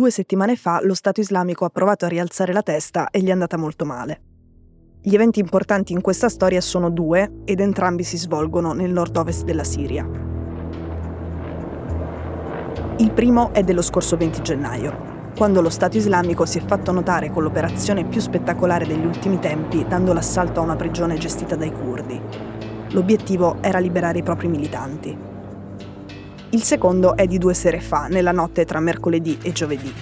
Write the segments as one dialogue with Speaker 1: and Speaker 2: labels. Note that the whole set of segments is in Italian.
Speaker 1: due settimane fa lo Stato islamico ha provato a rialzare la testa e gli è andata molto male. Gli eventi importanti in questa storia sono due ed entrambi si svolgono nel nord-ovest della Siria. Il primo è dello scorso 20 gennaio, quando lo Stato islamico si è fatto notare con l'operazione più spettacolare degli ultimi tempi, dando l'assalto a una prigione gestita dai curdi. L'obiettivo era liberare i propri militanti. Il secondo è di due sere fa, nella notte tra mercoledì e giovedì.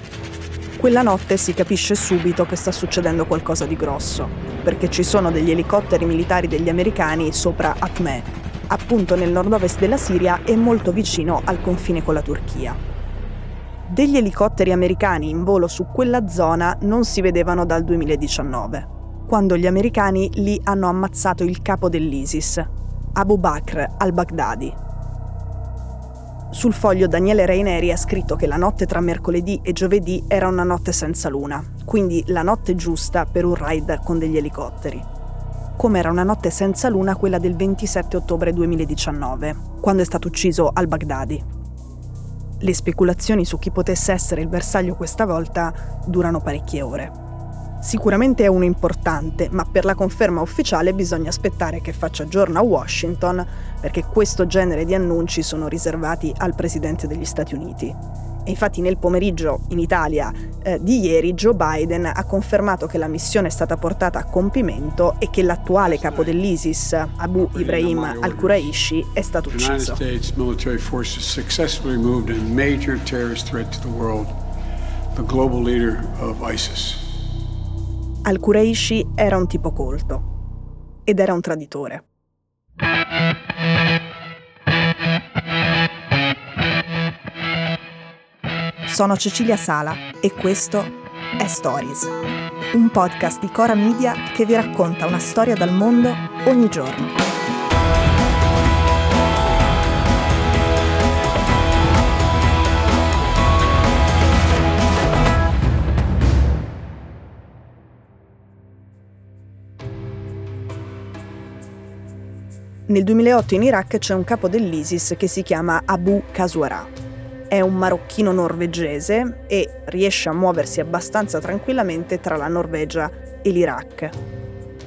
Speaker 1: Quella notte si capisce subito che sta succedendo qualcosa di grosso, perché ci sono degli elicotteri militari degli americani sopra Atmeh, appunto nel nord-ovest della Siria e molto vicino al confine con la Turchia. Degli elicotteri americani in volo su quella zona non si vedevano dal 2019, quando gli americani lì hanno ammazzato il capo dell'ISIS, Abu Bakr al-Baghdadi. Sul foglio Daniele Reineri ha scritto che la notte tra mercoledì e giovedì era una notte senza luna, quindi la notte giusta per un raid con degli elicotteri. Come era una notte senza luna quella del 27 ottobre 2019, quando è stato ucciso al-Baghdadi. Le speculazioni su chi potesse essere il bersaglio questa volta durano parecchie ore. Sicuramente è uno importante, ma per la conferma ufficiale bisogna aspettare che faccia giorno a Washington, perché questo genere di annunci sono riservati al Presidente degli Stati Uniti. E infatti nel pomeriggio in Italia eh, di ieri Joe Biden ha confermato che la missione è stata portata a compimento e che l'attuale capo dell'ISIS, Abu Ibrahim al-Quraishi, è stato ucciso. Al-Quraishi era un tipo colto ed era un traditore. Sono Cecilia Sala e questo è Stories, un podcast di Cora Media che vi racconta una storia dal mondo ogni giorno. Nel 2008 in Iraq c'è un capo dell'ISIS che si chiama Abu Kaswara è un marocchino norvegese e riesce a muoversi abbastanza tranquillamente tra la Norvegia e l'Iraq.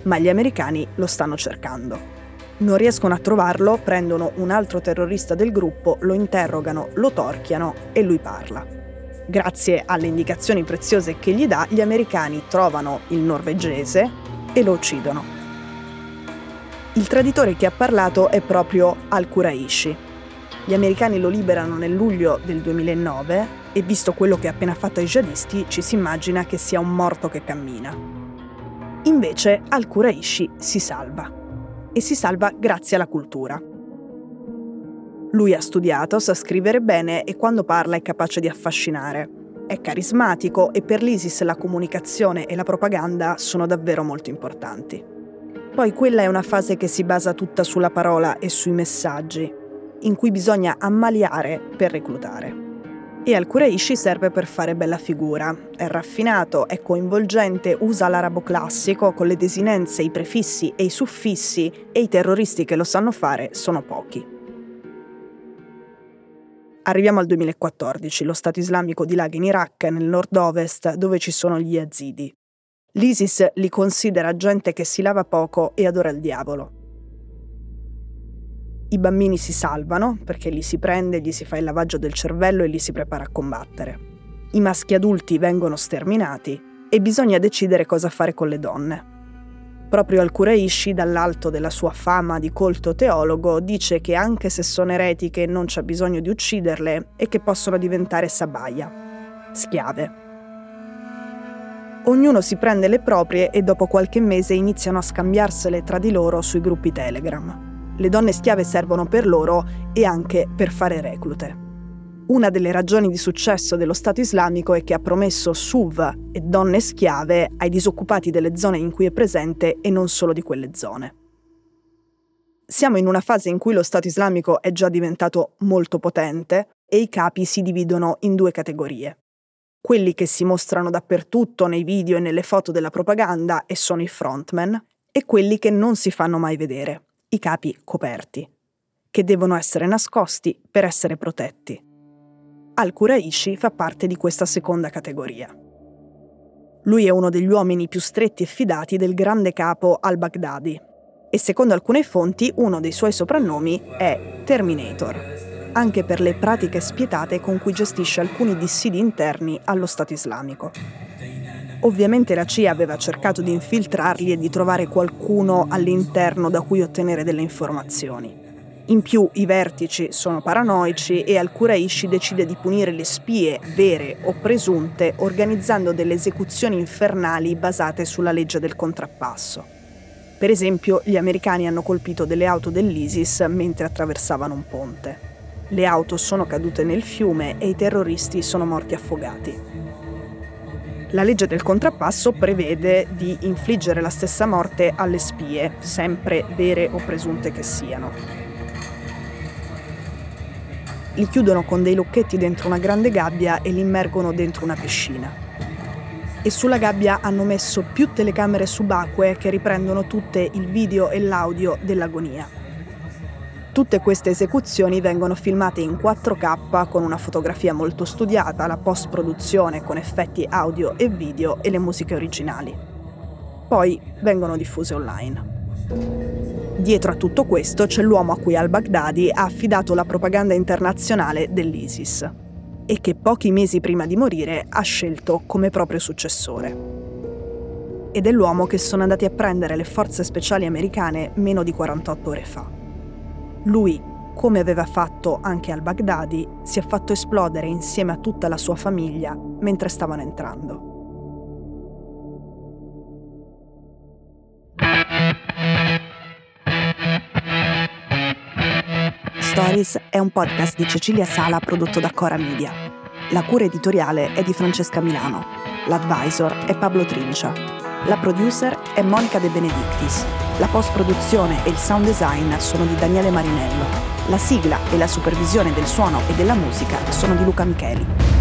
Speaker 1: Ma gli americani lo stanno cercando. Non riescono a trovarlo, prendono un altro terrorista del gruppo, lo interrogano, lo torchiano e lui parla. Grazie alle indicazioni preziose che gli dà, gli americani trovano il norvegese e lo uccidono. Il traditore che ha parlato è proprio Al-Quraishi, gli americani lo liberano nel luglio del 2009 e visto quello che ha appena fatto ai jihadisti ci si immagina che sia un morto che cammina. Invece Al-Quraishi si salva e si salva grazie alla cultura. Lui ha studiato, sa scrivere bene e quando parla è capace di affascinare. È carismatico e per l'ISIS la comunicazione e la propaganda sono davvero molto importanti. Poi quella è una fase che si basa tutta sulla parola e sui messaggi, in cui bisogna ammaliare per reclutare. E al Quraishi serve per fare bella figura. È raffinato, è coinvolgente, usa l'arabo classico con le desinenze, i prefissi e i suffissi e i terroristi che lo sanno fare sono pochi. Arriviamo al 2014, lo Stato islamico dilaga in Iraq, nel nord-ovest, dove ci sono gli yazidi. L'ISIS li considera gente che si lava poco e adora il diavolo. I bambini si salvano perché li si prende, gli si fa il lavaggio del cervello e li si prepara a combattere. I maschi adulti vengono sterminati e bisogna decidere cosa fare con le donne. Proprio Al-Quraishi, dall'alto della sua fama di colto teologo, dice che anche se sono eretiche non c'è bisogno di ucciderle e che possono diventare sabaia, schiave. Ognuno si prende le proprie e dopo qualche mese iniziano a scambiarsele tra di loro sui gruppi Telegram le donne schiave servono per loro e anche per fare reclute. Una delle ragioni di successo dello Stato islamico è che ha promesso SUV e donne schiave ai disoccupati delle zone in cui è presente e non solo di quelle zone. Siamo in una fase in cui lo Stato islamico è già diventato molto potente e i capi si dividono in due categorie. Quelli che si mostrano dappertutto nei video e nelle foto della propaganda e sono i frontman, e quelli che non si fanno mai vedere, i capi coperti, che devono essere nascosti per essere protetti. Al-Quraishi fa parte di questa seconda categoria. Lui è uno degli uomini più stretti e fidati del grande capo al-Baghdadi e secondo alcune fonti uno dei suoi soprannomi è Terminator, anche per le pratiche spietate con cui gestisce alcuni dissidi interni allo Stato islamico. Ovviamente la CIA aveva cercato di infiltrarli e di trovare qualcuno all'interno da cui ottenere delle informazioni. In più i vertici sono paranoici e Al-Quraishi decide di punire le spie vere o presunte organizzando delle esecuzioni infernali basate sulla legge del contrappasso. Per esempio, gli americani hanno colpito delle auto dell'ISIS mentre attraversavano un ponte. Le auto sono cadute nel fiume e i terroristi sono morti affogati. La legge del contrappasso prevede di infliggere la stessa morte alle spie, sempre vere o presunte che siano li chiudono con dei lucchetti dentro una grande gabbia e li immergono dentro una piscina. E sulla gabbia hanno messo più telecamere subacquee che riprendono tutte il video e l'audio dell'agonia. Tutte queste esecuzioni vengono filmate in 4K con una fotografia molto studiata, la post-produzione con effetti audio e video e le musiche originali. Poi vengono diffuse online. Dietro a tutto questo c'è l'uomo a cui al-Baghdadi ha affidato la propaganda internazionale dell'ISIS e che pochi mesi prima di morire ha scelto come proprio successore. Ed è l'uomo che sono andati a prendere le forze speciali americane meno di 48 ore fa. Lui, come aveva fatto anche al-Baghdadi, si è fatto esplodere insieme a tutta la sua famiglia mentre stavano entrando. Stories è un podcast di Cecilia Sala prodotto da Cora Media. La cura editoriale è di Francesca Milano. L'advisor è Pablo Trincia. La producer è Monica De Benedictis. La post-produzione e il sound design sono di Daniele Marinello. La sigla e la supervisione del suono e della musica sono di Luca Micheli.